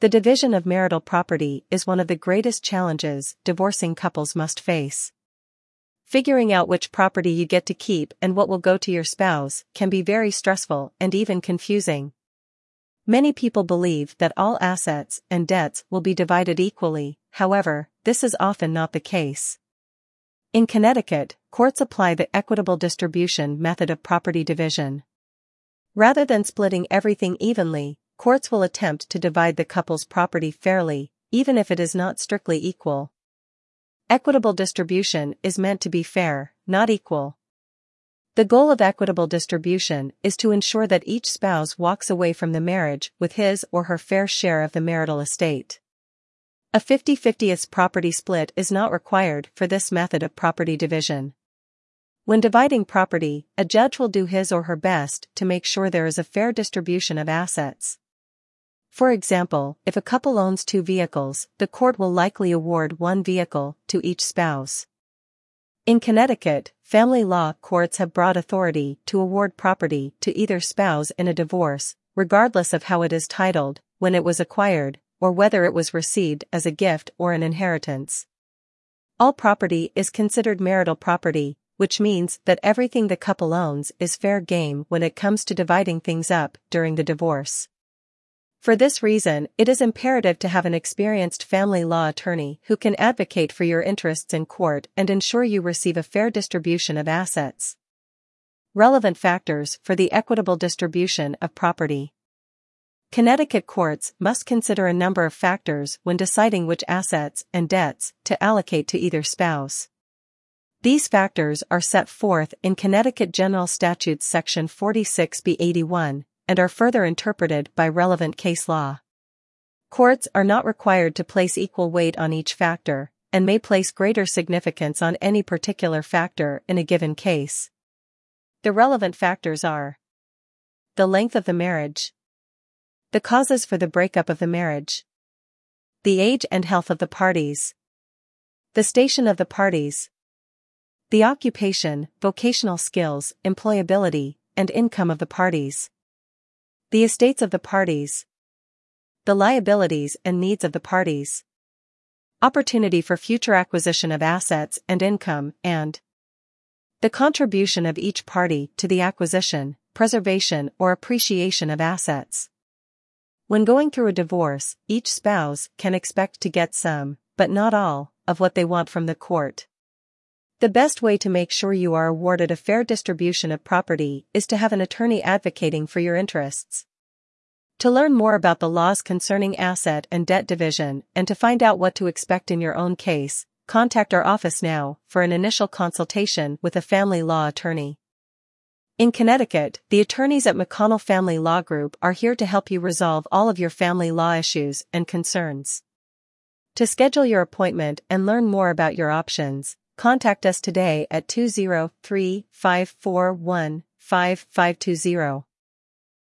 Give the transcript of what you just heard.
The division of marital property is one of the greatest challenges divorcing couples must face. Figuring out which property you get to keep and what will go to your spouse can be very stressful and even confusing. Many people believe that all assets and debts will be divided equally, however, this is often not the case. In Connecticut, courts apply the equitable distribution method of property division. Rather than splitting everything evenly, courts will attempt to divide the couple's property fairly, even if it is not strictly equal. Equitable distribution is meant to be fair, not equal. The goal of equitable distribution is to ensure that each spouse walks away from the marriage with his or her fair share of the marital estate. A 50-50th property split is not required for this method of property division. When dividing property, a judge will do his or her best to make sure there is a fair distribution of assets. For example, if a couple owns two vehicles, the court will likely award one vehicle to each spouse. In Connecticut, family law courts have broad authority to award property to either spouse in a divorce, regardless of how it is titled, when it was acquired, or whether it was received as a gift or an inheritance. All property is considered marital property, which means that everything the couple owns is fair game when it comes to dividing things up during the divorce. For this reason, it is imperative to have an experienced family law attorney who can advocate for your interests in court and ensure you receive a fair distribution of assets. Relevant factors for the equitable distribution of property. Connecticut courts must consider a number of factors when deciding which assets and debts to allocate to either spouse. These factors are set forth in Connecticut General Statutes Section 46B81, and are further interpreted by relevant case law. Courts are not required to place equal weight on each factor, and may place greater significance on any particular factor in a given case. The relevant factors are the length of the marriage, the causes for the breakup of the marriage, the age and health of the parties, the station of the parties, the occupation, vocational skills, employability, and income of the parties. The estates of the parties. The liabilities and needs of the parties. Opportunity for future acquisition of assets and income, and the contribution of each party to the acquisition, preservation or appreciation of assets. When going through a divorce, each spouse can expect to get some, but not all, of what they want from the court. The best way to make sure you are awarded a fair distribution of property is to have an attorney advocating for your interests. To learn more about the laws concerning asset and debt division and to find out what to expect in your own case, contact our office now for an initial consultation with a family law attorney. In Connecticut, the attorneys at McConnell Family Law Group are here to help you resolve all of your family law issues and concerns. To schedule your appointment and learn more about your options, Contact us today at 203 541 5520.